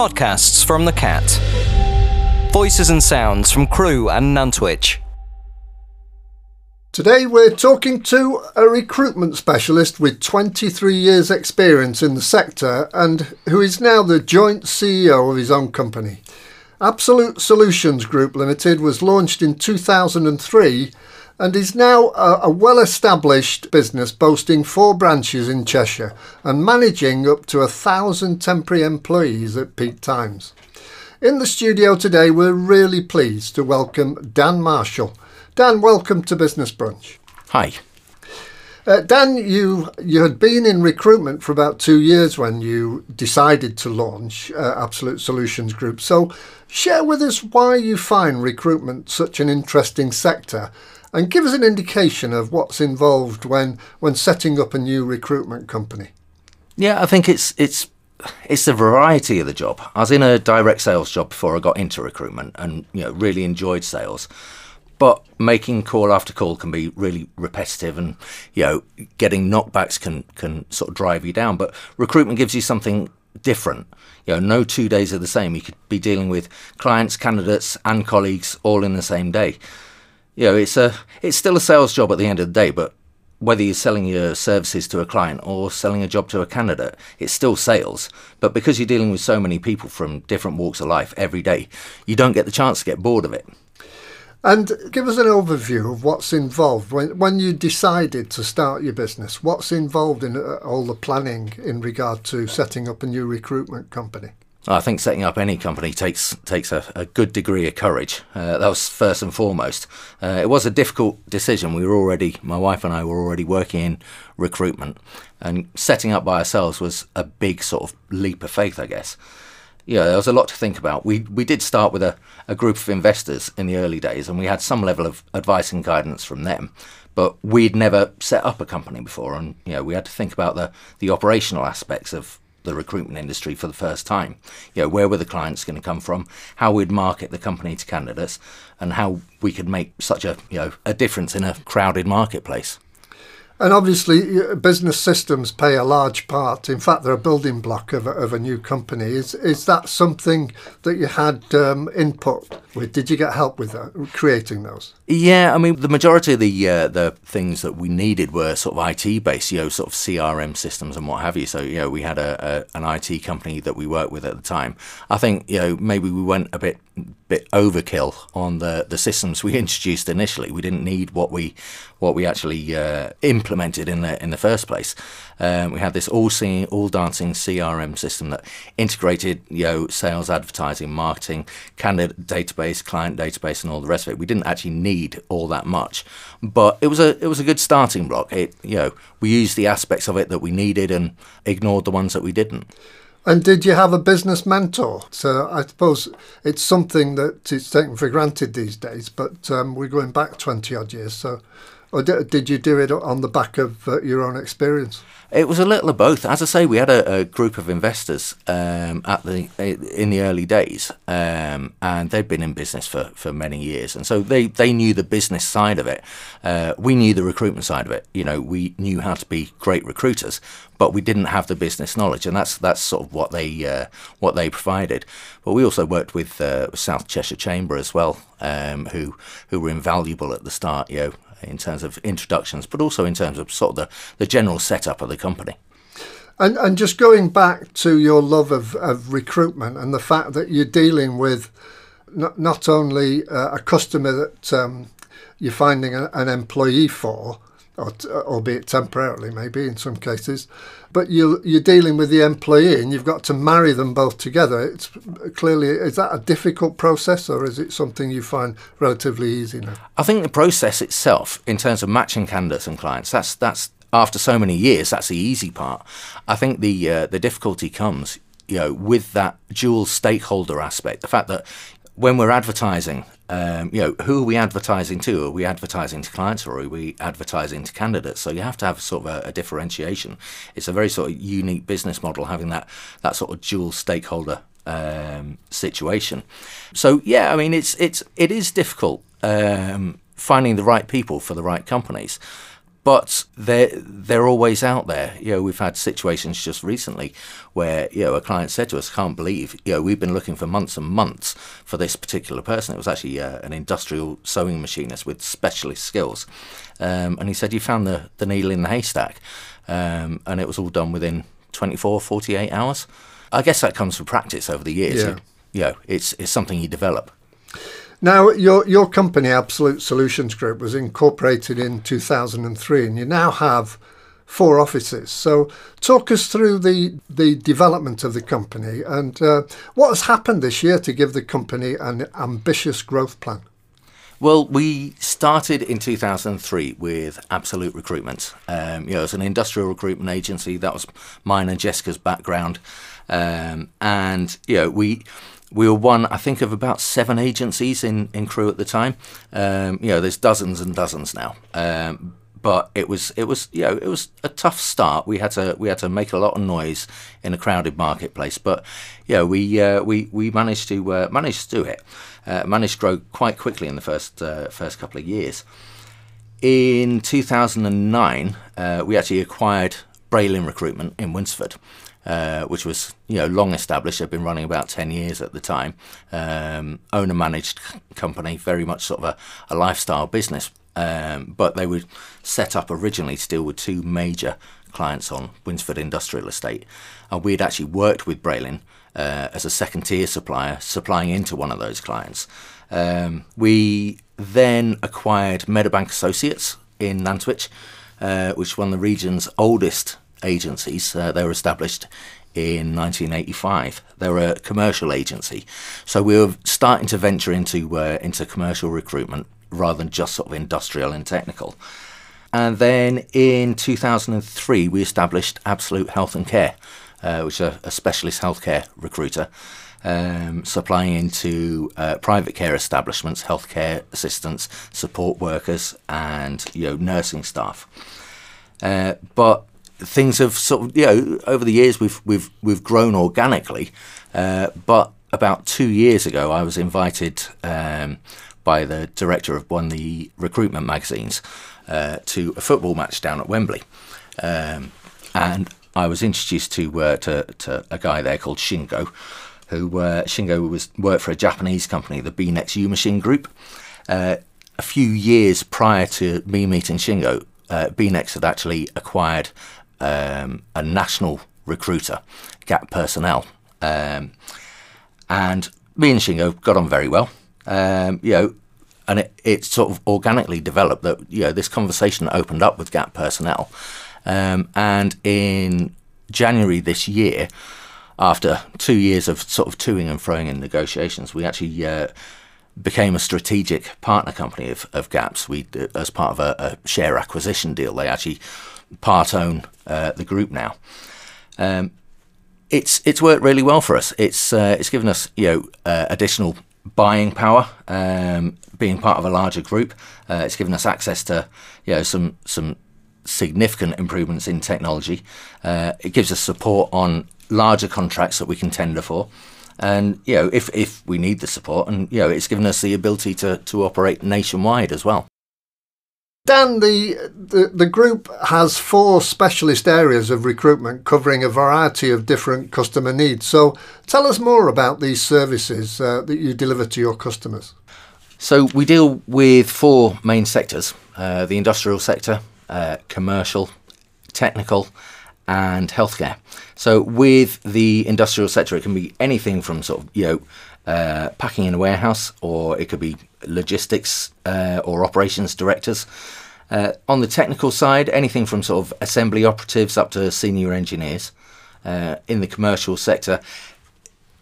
Podcasts from the Cat. Voices and sounds from Crewe and Nantwich. Today we're talking to a recruitment specialist with 23 years' experience in the sector and who is now the joint CEO of his own company. Absolute Solutions Group Limited was launched in 2003 and is now a, a well established business boasting four branches in Cheshire and managing up to a thousand temporary employees at peak times. In the studio today, we're really pleased to welcome Dan Marshall. Dan, welcome to Business Brunch. Hi. Uh, Dan, you you had been in recruitment for about two years when you decided to launch uh, Absolute Solutions Group. So, share with us why you find recruitment such an interesting sector, and give us an indication of what's involved when when setting up a new recruitment company. Yeah, I think it's it's it's the variety of the job. I was in a direct sales job before I got into recruitment, and you know really enjoyed sales. But making call after call can be really repetitive and you know getting knockbacks can can sort of drive you down. But recruitment gives you something different. You know no two days are the same. You could be dealing with clients candidates and colleagues all in the same day you know it's a it's still a sales job at the end of the day but whether you're selling your services to a client or selling a job to a candidate, it's still sales. But because you're dealing with so many people from different walks of life every day, you don't get the chance to get bored of it. And give us an overview of what's involved when, when you decided to start your business. What's involved in uh, all the planning in regard to setting up a new recruitment company? I think setting up any company takes takes a, a good degree of courage. Uh, that was first and foremost. Uh, it was a difficult decision. We were already, my wife and I were already working in recruitment, and setting up by ourselves was a big sort of leap of faith, I guess yeah, there was a lot to think about. We we did start with a, a group of investors in the early days, and we had some level of advice and guidance from them. But we'd never set up a company before, and you know we had to think about the the operational aspects of the recruitment industry for the first time. You know, where were the clients going to come from? How we'd market the company to candidates, and how we could make such a you know a difference in a crowded marketplace. And obviously, business systems play a large part. In fact, they're a building block of a, of a new company. Is is that something that you had um, input with? Did you get help with that, creating those? Yeah, I mean, the majority of the uh, the things that we needed were sort of IT based, you know, sort of CRM systems and what have you. So, you know, we had a, a an IT company that we worked with at the time. I think, you know, maybe we went a bit bit overkill on the, the systems we introduced initially. We didn't need what we what we actually uh, implemented in the in the first place. Um, we had this all singing, all dancing CRM system that integrated you know sales, advertising, marketing, candidate database, client database, and all the rest of it. We didn't actually need all that much, but it was a it was a good starting block. It you know we used the aspects of it that we needed and ignored the ones that we didn't. And did you have a business mentor? So I suppose it's something that is taken for granted these days, but um, we're going back 20 odd years. So, or did you do it on the back of uh, your own experience? It was a little of both. As I say, we had a, a group of investors um, at the in the early days, um, and they'd been in business for, for many years, and so they, they knew the business side of it. Uh, we knew the recruitment side of it. You know, we knew how to be great recruiters, but we didn't have the business knowledge, and that's that's sort of what they uh, what they provided. But we also worked with uh, South Cheshire Chamber as well, um, who who were invaluable at the start. You know, in terms of introductions, but also in terms of sort of the, the general setup of the company. And, and just going back to your love of, of recruitment and the fact that you're dealing with not, not only uh, a customer that um, you're finding a, an employee for, or t- albeit temporarily, maybe in some cases. But you you're dealing with the employee, and you've got to marry them both together. It's clearly is that a difficult process, or is it something you find relatively easy now? I think the process itself, in terms of matching candidates and clients, that's that's after so many years, that's the easy part. I think the uh, the difficulty comes, you know, with that dual stakeholder aspect. The fact that when we're advertising um, you know, who are we advertising to? Are we advertising to clients or are we advertising to candidates? So you have to have sort of a, a, differentiation. It's a very sort of unique business model having that that sort of dual stakeholder um, situation. So yeah, I mean, it's it's it is difficult um, finding the right people for the right companies. But they're they're always out there. You know, we've had situations just recently where you know a client said to us, "Can't believe you know we've been looking for months and months for this particular person." It was actually uh, an industrial sewing machinist with specialist skills, um, and he said, "You found the the needle in the haystack," um, and it was all done within 24, 48 hours. I guess that comes from practice over the years. Yeah. You, you know, it's it's something you develop. Now, your your company, Absolute Solutions Group, was incorporated in 2003, and you now have four offices. So, talk us through the the development of the company and uh, what has happened this year to give the company an ambitious growth plan. Well, we started in 2003 with Absolute Recruitment. Um, you know, as an industrial recruitment agency, that was mine and Jessica's background, um, and you know, we we were one, I think, of about seven agencies in, in Crewe at the time. Um, you know, there's dozens and dozens now. Um, but it was it was you know it was a tough start. We had to we had to make a lot of noise in a crowded marketplace, but you know we uh, we we managed to uh, managed to do it. Uh, managed to grow quite quickly in the first uh, first couple of years. In 2009, uh, we actually acquired Braylin Recruitment in Winsford, uh, which was you know long established. They've been running about ten years at the time. Um, owner managed company, very much sort of a, a lifestyle business. Um, but they were set up originally to deal with two major clients on Winsford Industrial Estate, and we had actually worked with Braylin uh, as a second tier supplier, supplying into one of those clients. Um, we then acquired Meadowbank Associates in Nantwich, uh, which is one of the region's oldest agencies. Uh, they were established in 1985. They were a commercial agency, so we were starting to venture into uh, into commercial recruitment rather than just sort of industrial and technical. And then in 2003, we established Absolute Health and Care, uh, which is a, a specialist healthcare recruiter. Um, supplying into uh, private care establishments, healthcare assistants, support workers, and you know nursing staff. Uh, but things have sort of you know over the years we've we've we've grown organically. Uh, but about two years ago, I was invited um, by the director of one of the recruitment magazines uh, to a football match down at Wembley, um, and I was introduced to, uh, to to a guy there called Shingo, who uh, Shingo was worked for a Japanese company, the Benex U Machine Group. Uh, a few years prior to me meeting Shingo, uh, Benex had actually acquired um, a national recruiter, Gap Personnel, um, and me and Shingo got on very well. Um, you know, and it, it sort of organically developed that you know this conversation opened up with Gap personnel, um, and in January this year, after two years of sort of toing and froing in negotiations, we actually uh, became a strategic partner company of, of Gaps. We, uh, as part of a, a, share acquisition deal, they actually part own uh, the group now. Um, it's it's worked really well for us. It's uh, it's given us you know uh, additional buying power, um, being part of a larger group. Uh, it's given us access to you know some some significant improvements in technology. Uh, it gives us support on larger contracts that we can tender for. And you know, if, if we need the support, and you know, it's given us the ability to, to operate nationwide as well. Dan, the, the, the group has four specialist areas of recruitment covering a variety of different customer needs. So tell us more about these services uh, that you deliver to your customers. So we deal with four main sectors uh, the industrial sector, uh, commercial, technical, and healthcare. So with the industrial sector, it can be anything from sort of, you know, uh, packing in a warehouse, or it could be logistics uh, or operations directors. Uh, on the technical side, anything from sort of assembly operatives up to senior engineers. Uh, in the commercial sector,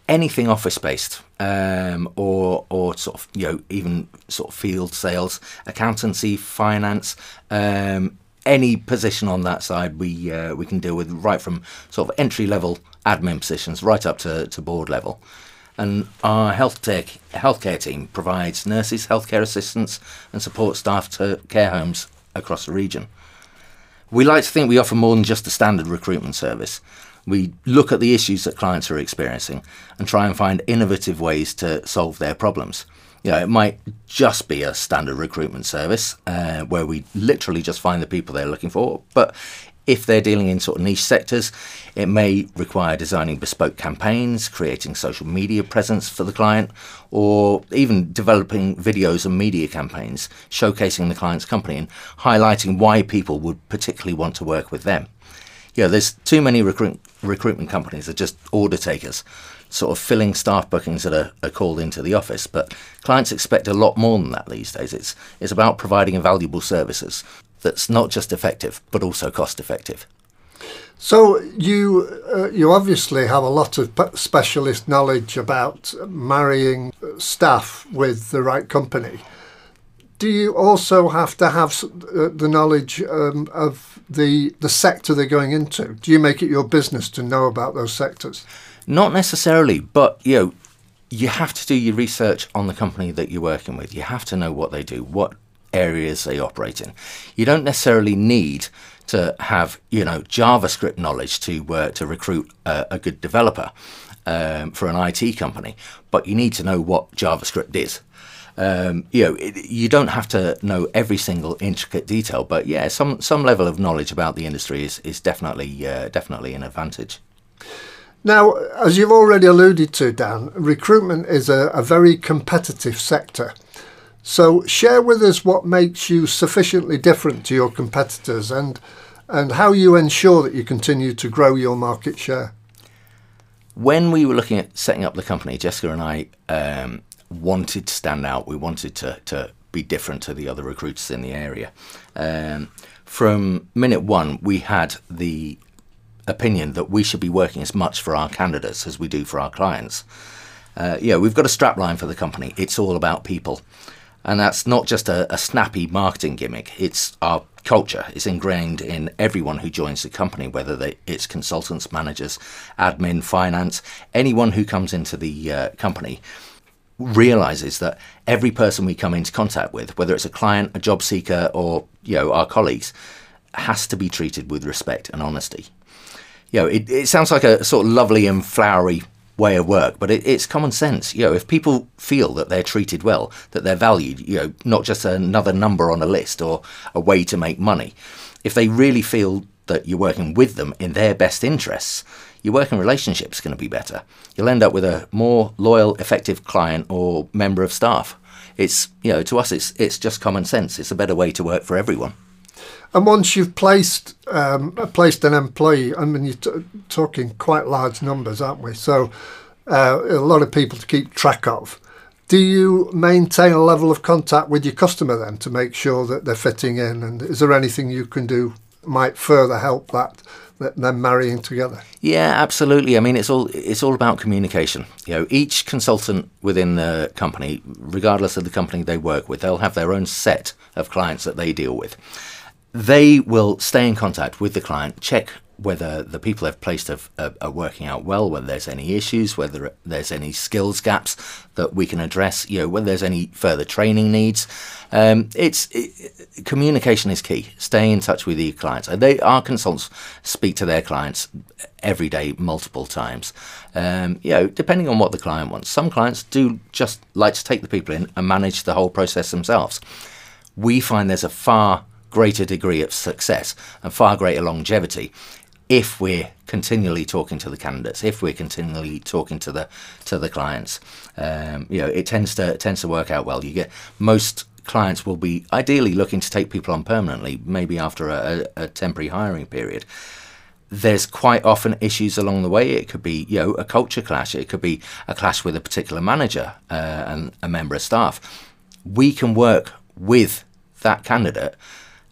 anything office based um, or or sort of you know even sort of field sales, accountancy, finance. Um, any position on that side, we uh, we can deal with right from sort of entry level admin positions right up to, to board level. And our health tech, healthcare team provides nurses, healthcare assistants, and support staff to care homes across the region. We like to think we offer more than just a standard recruitment service. We look at the issues that clients are experiencing and try and find innovative ways to solve their problems. You know, it might just be a standard recruitment service uh, where we literally just find the people they're looking for. But if they're dealing in sort of niche sectors, it may require designing bespoke campaigns, creating social media presence for the client, or even developing videos and media campaigns showcasing the client's company and highlighting why people would particularly want to work with them. Know, there's too many recruit, recruitment companies that are just order takers sort of filling staff bookings that are, are, called into the office. But clients expect a lot more than that these days. It's, it's about providing valuable services that's not just effective, but also cost effective. So you uh, you obviously have a lot of specialist knowledge about marrying staff with the right company. Do you also have to have uh, the knowledge um, of the the sector they're going into? Do you make it your business to know about those sectors? Not necessarily, but you know, you have to do your research on the company that you're working with. You have to know what they do, what areas they operate in. You don't necessarily need to have you know JavaScript knowledge to uh, to recruit a, a good developer um, for an IT company, but you need to know what JavaScript is. Um, you know, it, you don't have to know every single intricate detail, but yeah, some some level of knowledge about the industry is is definitely uh, definitely an advantage. Now, as you've already alluded to, Dan, recruitment is a, a very competitive sector. So, share with us what makes you sufficiently different to your competitors and, and how you ensure that you continue to grow your market share. When we were looking at setting up the company, Jessica and I um, wanted to stand out. We wanted to, to be different to the other recruiters in the area. Um, from minute one, we had the opinion that we should be working as much for our candidates as we do for our clients. Uh, yeah, we've got a strapline for the company. It's all about people. And that's not just a, a, snappy marketing gimmick, it's our culture. It's ingrained in everyone who joins the company, whether they, it's consultants, managers, admin, finance, anyone who comes into the uh, company realizes that every person we come into contact with, whether it's a client, a job seeker, or you know our colleagues, has to be treated with respect and honesty you know, it, it sounds like a sort of lovely and flowery way of work, but it, it's common sense. You know, if people feel that they're treated well, that they're valued, you know, not just another number on a list or a way to make money, if they really feel that you're working with them in their best interests, your working relationship's going to be better. You'll end up with a more loyal, effective client or member of staff. It's, you know, to us, it's it's just common sense. It's a better way to work for everyone. And once you've placed um, placed an employee, I mean, you're t- talking quite large numbers, aren't we? So uh, a lot of people to keep track of. Do you maintain a level of contact with your customer then to make sure that they're fitting in? And is there anything you can do might further help that them marrying together? Yeah, absolutely. I mean, it's all it's all about communication. You know, each consultant within the company, regardless of the company they work with, they'll have their own set of clients that they deal with they will stay in contact with the client, check whether the people they've placed are, are, are, working out well, whether there's any issues, whether there's any skills gaps that we can address, you know, whether there's any further training needs. Um, it's it, communication is key. Staying in touch with your clients. They our consultants speak to their clients every day, multiple times. Um, you know, depending on what the client wants. Some clients do just like to take the people in and manage the whole process themselves. We find there's a far greater degree of success and far greater longevity if we're continually talking to the candidates, if we're continually talking to the to the clients. Um, you know, it tends to tends to work out well. You get most clients will be ideally looking to take people on permanently, maybe after a, a temporary hiring period. There's quite often issues along the way. It could be, you know, a culture clash. It could be a clash with a particular manager uh, and a member of staff. We can work with that candidate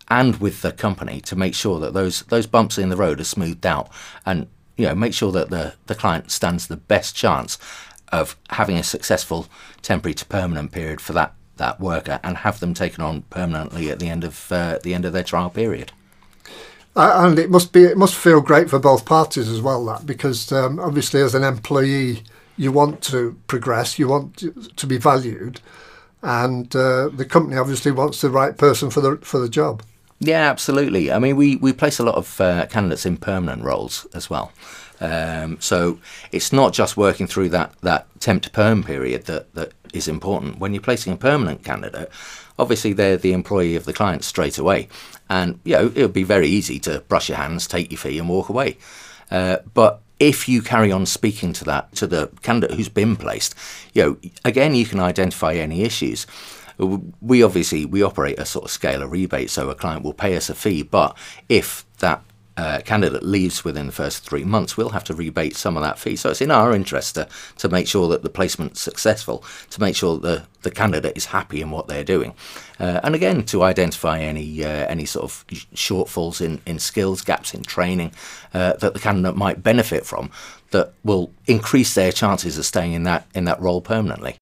and with the company to make sure that those those bumps in the road are smoothed out and you know make sure that the the client stands the best chance of having a successful temporary to permanent period for that that worker and have them taken on permanently at the end of uh, the end of their trial period. Uh, and it must be it must feel great for both parties as well that because um, obviously as an employee you want to progress you want to be valued and uh, the company obviously wants the right person for the for the job. Yeah, absolutely. I mean, we, we place a lot of uh, candidates in permanent roles as well. Um, so it's not just working through that, that temp to perm period that, that is important. When you're placing a permanent candidate, obviously they're the employee of the client straight away, and you know it would be very easy to brush your hands, take your fee, and walk away. Uh, but if you carry on speaking to that to the candidate who's been placed, you know again you can identify any issues we obviously we operate a sort of scale of rebate, so a client will pay us a fee, but if that uh, candidate leaves within the first three months, we'll have to rebate some of that fee. So it's in our interest to, to make sure that the placement's successful, to make sure the, the candidate is happy in what they're doing. Uh, and again, to identify any uh, any sort of shortfalls in, in skills, gaps in training uh, that the candidate might benefit from that will increase their chances of staying in that in that role permanently.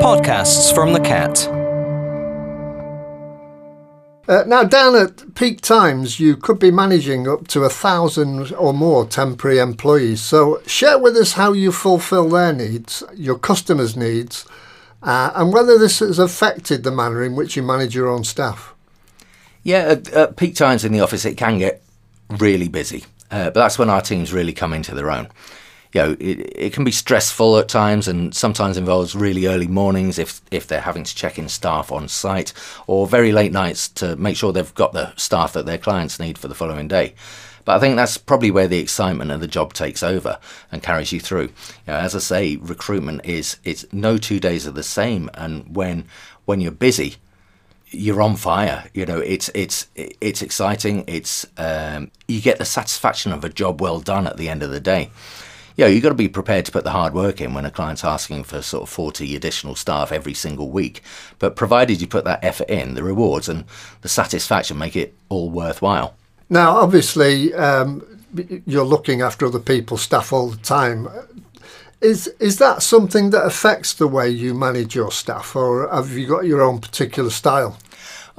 Podcasts from the Cat. Uh, now, down at peak times, you could be managing up to a thousand or more temporary employees. So, share with us how you fulfil their needs, your customers' needs, uh, and whether this has affected the manner in which you manage your own staff. Yeah, at, at peak times in the office, it can get really busy, uh, but that's when our teams really come into their own you know, it, it can be stressful at times and sometimes involves really early mornings if, if they're having to check in staff on site or very late nights to make sure they've got the staff that their clients need for the following day. But I think that's probably where the excitement of the job takes over and carries you through. You know, as I say, recruitment is it's no two days are the same, and when when you're busy, you're on fire. You know, it's it's it's exciting. It's um, you get the satisfaction of a job well done at the end of the day you know, you've got to be prepared to put the hard work in when a client's asking for sort of 40 additional staff every single week. But provided you put that effort in, the rewards and the satisfaction make it all worthwhile. Now, obviously, um, you're looking after other people's staff all the time. Is is that something that affects the way you manage your staff, or have you got your own particular style?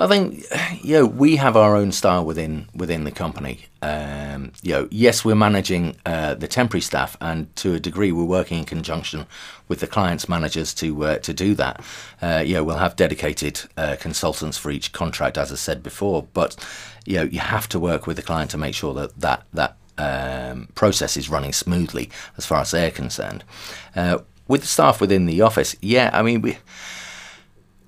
I think you know we have our own style within within the company. Um, you know, yes, we're managing uh, the temporary staff, and to a degree, we're working in conjunction with the clients' managers to uh, to do that. Uh, you know, we'll have dedicated uh, consultants for each contract, as I said before. But you know, you have to work with the client to make sure that that that um, process is running smoothly as far as they're concerned. Uh, with the staff within the office, yeah, I mean we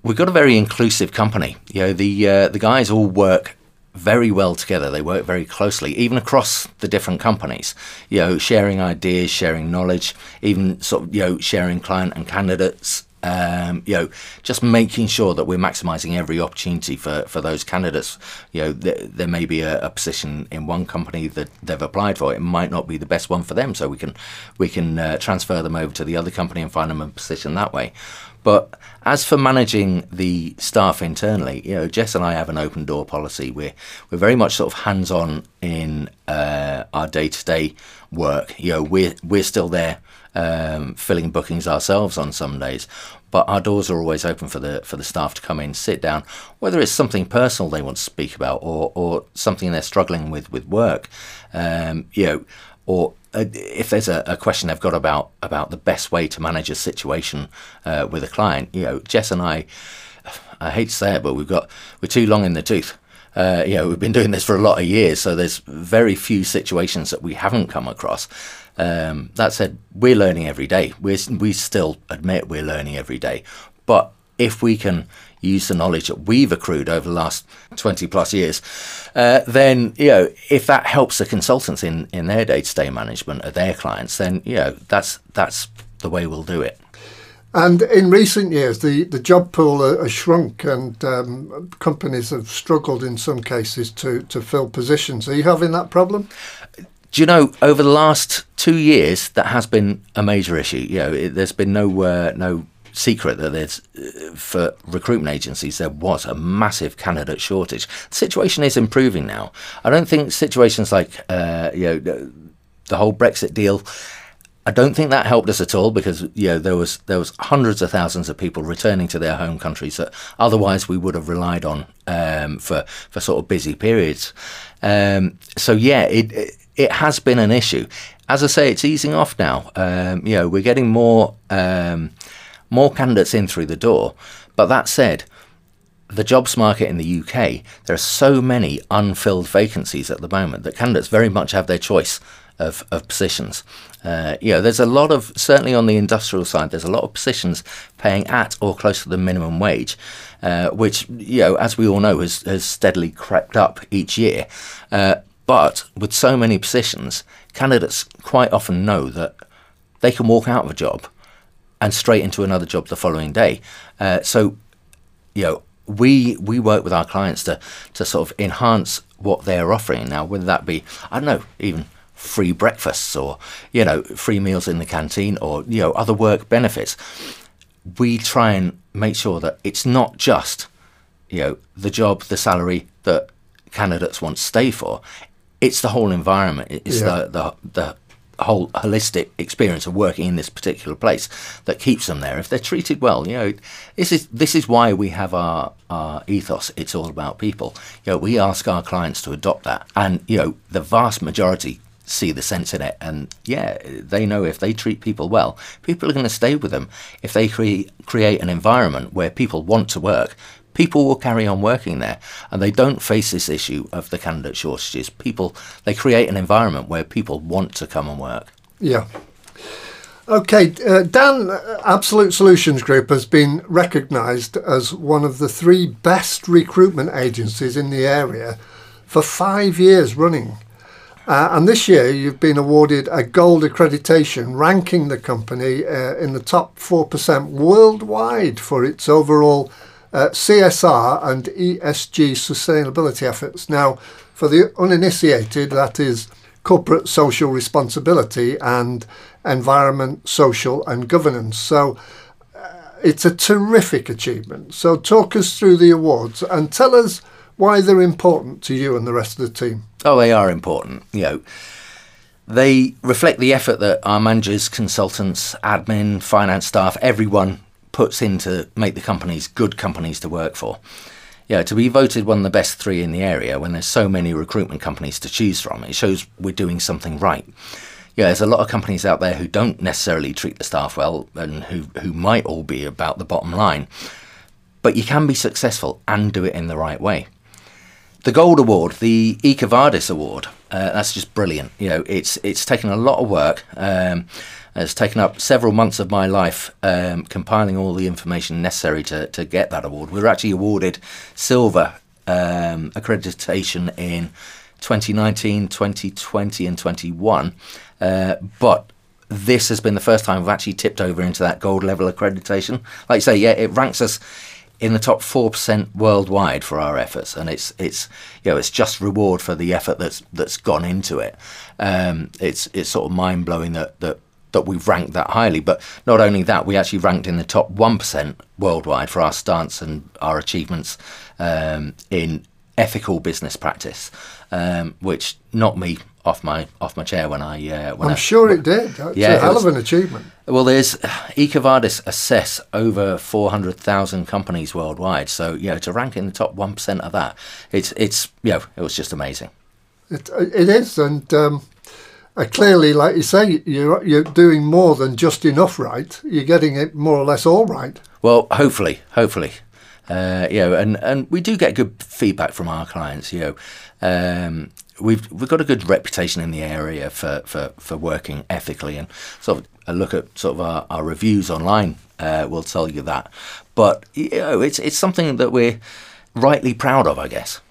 we've got a very inclusive company. You know, the uh, the guys all work very well together. They work very closely, even across the different companies. You know, sharing ideas, sharing knowledge, even sort of you know sharing client and candidates. Um, you know, just making sure that we're maximising every opportunity for, for those candidates. You know, th- there may be a, a, position in one company that they've applied for. It might not be the best one for them, so we can we can uh, transfer them over to the other company and find them a position that way. But as for managing the staff internally, you know, Jess and I have an open door policy. We're we're very much sort of hands on in uh, our day to day work. You know, we're we're still there um, filling bookings ourselves on some days, but our doors are always open for the for the staff to come in, sit down, whether it's something personal they want to speak about or or something they're struggling with with work. Um, you know, or if there's a, a, question they've got about about the best way to manage a situation uh, with a client, you know, Jess and I, I hate to say it, but we've got we're too long in the tooth. Uh, you know, we've been doing this for a lot of years, so there's very few situations that we haven't come across. Um, that said, we're learning every day. We we still admit we're learning every day, but if we can use the knowledge that we've accrued over the last 20 plus years, uh, then, you know, if that helps the consultants in, in their day to day management of their clients, then, you know, that's, that's the way we'll do it. And in recent years, the, the job pool has shrunk, and um, companies have struggled in some cases to, to fill positions. Are you having that problem? Do you know over the last two years that has been a major issue? You know, it, there's been no uh, no secret that there's uh, for recruitment agencies there was a massive candidate shortage. The situation is improving now. I don't think situations like uh, you know the whole Brexit deal. I don't think that helped us at all because you know there was there was hundreds of thousands of people returning to their home countries that otherwise we would have relied on um, for for sort of busy periods. Um, so yeah, it, it, it has been an issue. As I say, it's easing off now. Um, you know, we're getting more um, more candidates in through the door. But that said, the jobs market in the UK, there are so many unfilled vacancies at the moment that candidates very much have their choice of, of positions. Uh, you know, there's a lot of certainly on the industrial side. There's a lot of positions paying at or close to the minimum wage, uh, which you know, as we all know, has has steadily crept up each year. Uh, but with so many positions, candidates quite often know that they can walk out of a job and straight into another job the following day. Uh, so, you know, we we work with our clients to to sort of enhance what they're offering now, whether that be I don't know even free breakfasts or you know free meals in the canteen or you know other work benefits. We try and make sure that it's not just you know the job, the salary that candidates want to stay for. It's the whole environment. It's yeah. the, the the whole holistic experience of working in this particular place that keeps them there. If they're treated well, you know, this is this is why we have our, our ethos. It's all about people. You know, we ask our clients to adopt that, and you know, the vast majority see the sense in it. And yeah, they know if they treat people well, people are going to stay with them. If they cre- create an environment where people want to work, people will carry on working there and they don't face this issue of the candidate shortages. People, they create an environment where people want to come and work. Yeah. Okay, uh, Dan, uh, Absolute Solutions Group has been recognised as one of the three best recruitment agencies in the area for five years running. Uh, and this year, you've been awarded a gold accreditation, ranking the company uh, in the top 4% worldwide for its overall uh, CSR and ESG sustainability efforts. Now, for the uninitiated, that is corporate social responsibility and environment, social, and governance. So, uh, it's a terrific achievement. So, talk us through the awards and tell us why they're important to you and the rest of the team. Oh, they are important. You know, they reflect the effort that our managers, consultants, admin, finance staff, everyone puts in to make the companies good companies to work for. Yeah, to be voted one of the best three in the area when there's so many recruitment companies to choose from, it shows we're doing something right. Yeah, there's a lot of companies out there who don't necessarily treat the staff well and who, who might all be about the bottom line. But you can be successful and do it in the right way the Gold Award, the EcoVadis Award, uh, that's just brilliant. You know, it's it's taken a lot of work. Um, it's taken up several months of my life um, compiling all the information necessary to, to get that award. We were actually awarded silver um, accreditation in 2019, 2020, and 21. Uh, but this has been the first time we've actually tipped over into that gold level accreditation. Like I say, yeah, it ranks us in the top four percent worldwide for our efforts, and it's it's you know it's just reward for the effort that's that's gone into it. Um, it's it's sort of mind blowing that that that we've ranked that highly. But not only that, we actually ranked in the top one percent worldwide for our stance and our achievements um, in ethical business practice, um, which knocked me off my off my chair when I. Uh, when I'm I, sure it did. It's yeah, a hell of an achievement. Well, there's EcoVadis assess over 400,000 companies worldwide. So you know, to rank in the top one percent of that, it's it's you know, it was just amazing. It it is, and um, uh, clearly, like you say, you're you're doing more than just enough right. You're getting it more or less all right. Well, hopefully, hopefully. Uh, you know, and, and we do get good feedback from our clients. You know, um, we've we've got a good reputation in the area for, for, for working ethically, and sort of a look at sort of our, our reviews online uh, will tell you that. But you know, it's it's something that we're rightly proud of, I guess.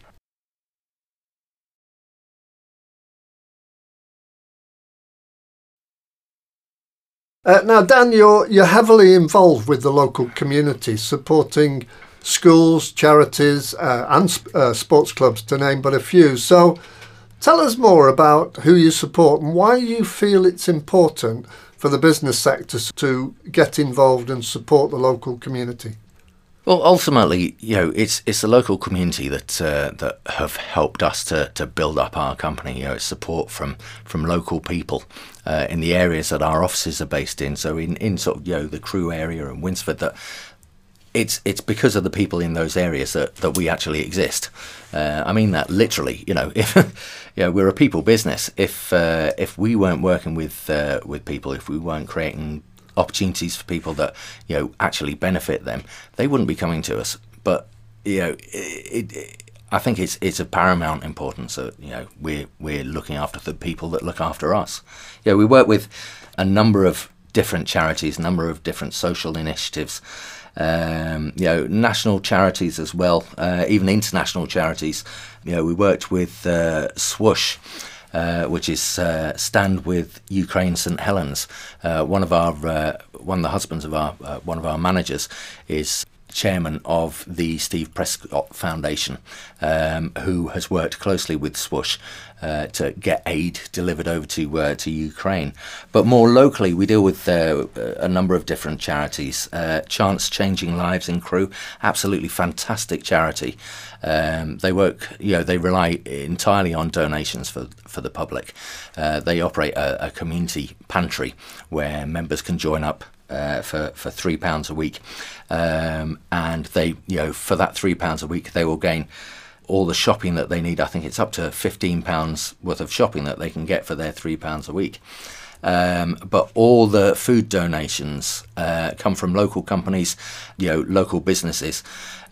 Uh, now, Dan, you're you're heavily involved with the local community, supporting schools, charities, uh, and uh, sports clubs, to name but a few. So, tell us more about who you support and why you feel it's important for the business sector to get involved and support the local community. Well, ultimately, you know, it's it's the local community that uh, that have helped us to, to build up our company. You know, it's support from from local people uh, in the areas that our offices are based in. So in, in sort of you know the Crewe area and Winsford that it's it's because of the people in those areas that, that we actually exist. Uh, I mean that literally. You know, if you know, we're a people business. If uh, if we weren't working with uh, with people, if we weren't creating opportunities for people that you know actually benefit them, they wouldn't be coming to us. But you know, it, it, I think it's it's of paramount importance that you know we're we're looking after the people that look after us. Yeah, we work with a number of different charities, a number of different social initiatives, um, you know, national charities as well, uh, even international charities. You know, we worked with uh, Swoosh. Uh, which is uh, Stand with Ukraine St Helens. Uh, one of our uh, one of the husbands of our one of our managers is chairman of the Steve Prescott Foundation, um, who has worked closely with Swoosh uh, to get aid delivered over to uh, to Ukraine. But more locally, we deal with uh, a number of different charities. Uh, Chance Changing Lives in Crewe, absolutely fantastic charity. Um, they work, you know, they rely entirely on donations for for the public. Uh, they operate a, a community pantry where members can join up uh, for for three pounds a week, um, and they you know for that three pounds a week they will gain all the shopping that they need. I think it's up to fifteen pounds worth of shopping that they can get for their three pounds a week. Um, but all the food donations uh, come from local companies, you know, local businesses.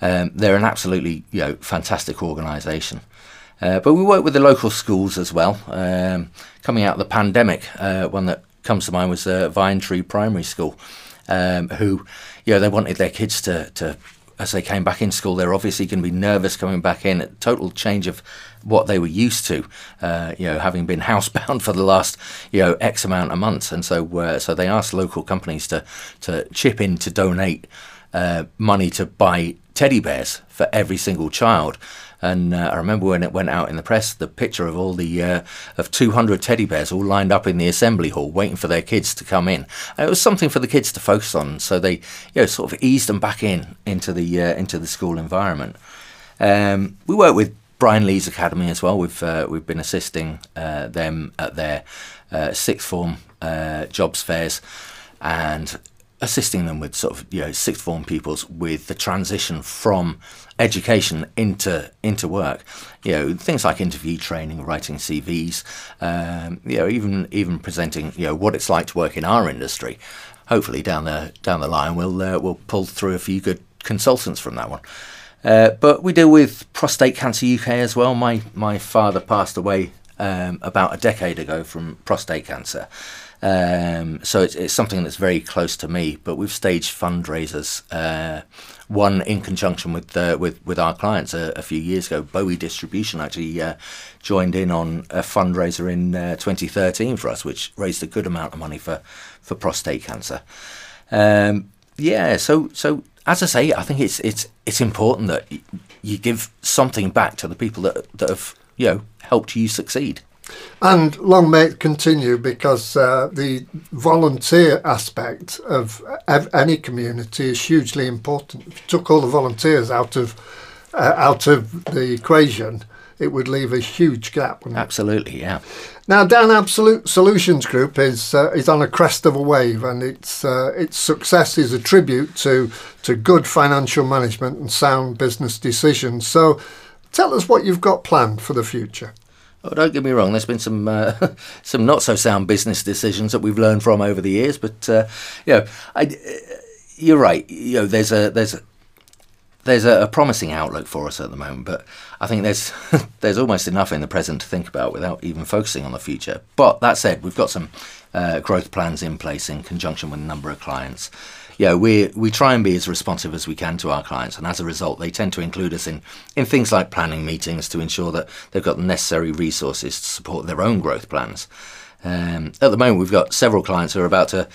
Um, they're an absolutely you know fantastic organisation. Uh, but we work with the local schools as well. Um, coming out of the pandemic, uh, one that comes to mind was uh, Vine Tree Primary School, um, who, you know, they wanted their kids to, to, as they came back in school, they're obviously going to be nervous coming back in. A total change of what they were used to, uh, you know, having been housebound for the last, you know, X amount of months. And so, uh, so they asked local companies to, to chip in to donate uh, money to buy teddy bears for every single child. And uh, I remember when it went out in the press, the picture of all the uh, of 200 teddy bears all lined up in the assembly hall, waiting for their kids to come in. And it was something for the kids to focus on, so they, you know, sort of eased them back in into the uh, into the school environment. Um, we work with Brine Leas Academy as well. We've uh, we've been assisting uh, them at their uh, sixth form jobs fairs, and assisting them with sort of you know sixth form pupils with the transition from education into into work. You know things like interview training, writing CVs, um, you know even even presenting you know what it's like to work in our industry. Hopefully down the down the line we'll uh, we'll pull through a few good consultants from that one. Uh, but we deal with prostate cancer UK as well. My my father passed away um, about a decade ago from prostate cancer. Um, so it's, it's, something that's very close to me. But we've staged fundraisers, uh, one in conjunction with uh, with with our clients a, a, few years ago. Boughey Distribution actually uh, joined in on a fundraiser in uh, 2013 for us, which raised a good amount of money for for prostate cancer. Um, yeah, so so as I say, I think it's it's it's important that you give something back to the people that that have you know helped you succeed. And long may it continue because uh, the volunteer aspect of any community is hugely important. If you took all the volunteers out of uh, out of the equation, it would leave a huge gap. Absolutely, yeah. Now, Dan Absolute Solutions Group is uh, is on a crest of a wave, and its uh, its success is a tribute to to good financial management and sound business decisions. So, tell us what you've got planned for the future. Oh, don't get me wrong. There's been some uh, some not so sound business decisions that we've learned from over the years, but uh, you know, I, uh, you're right. You know, there's a there's a, there's a, promising outlook for us at the moment, but I think there's there's almost enough in the present to think about without even focusing on the future. But that said, we've got some uh, growth plans in place in conjunction with a number of clients yeah, we we try and be as responsive as we can to our clients, and as a result, they tend to include us in in things like planning meetings to ensure that they've got the necessary resources to support their own growth plans. Um, at the moment, we've got several clients who are about to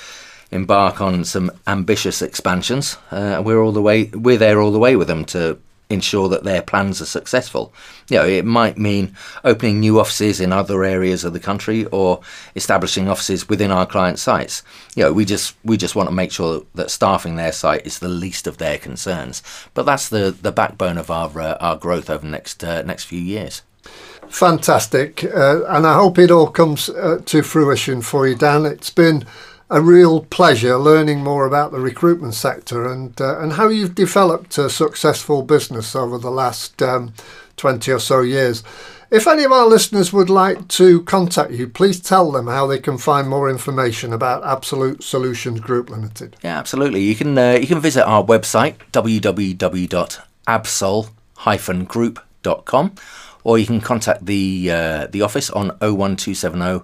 embark on some ambitious expansions. Uh, we're all the way we're there all the way with them to ensure that their plans are successful. You know, it might mean opening new offices in other areas of the country or establishing offices within our client sites. You know, we just we just want to make sure that staffing their site is the least of their concerns. But that's the the backbone of our uh, our growth over the next uh, next few years. Fantastic, uh, and I hope it all comes uh, to fruition for you, Dan. It's been a real pleasure learning more about the recruitment sector and uh, and how you've developed a successful business over the last um, 20 or so years. If any of our listeners would like to contact you, please tell them how they can find more information about Absolute Solutions Group Limited. Yeah, absolutely. You can uh, you can visit our website www.absol-group.com or you can contact the uh, the office on 01270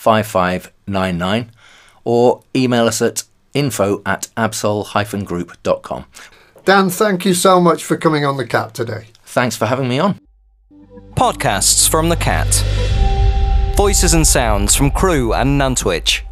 445599 or email us at info at absol-group.com. Dan, thank you so much for coming on the cat today. Thanks for having me on. Podcasts from the Cat. Voices and sounds from Crewe and Nantwich.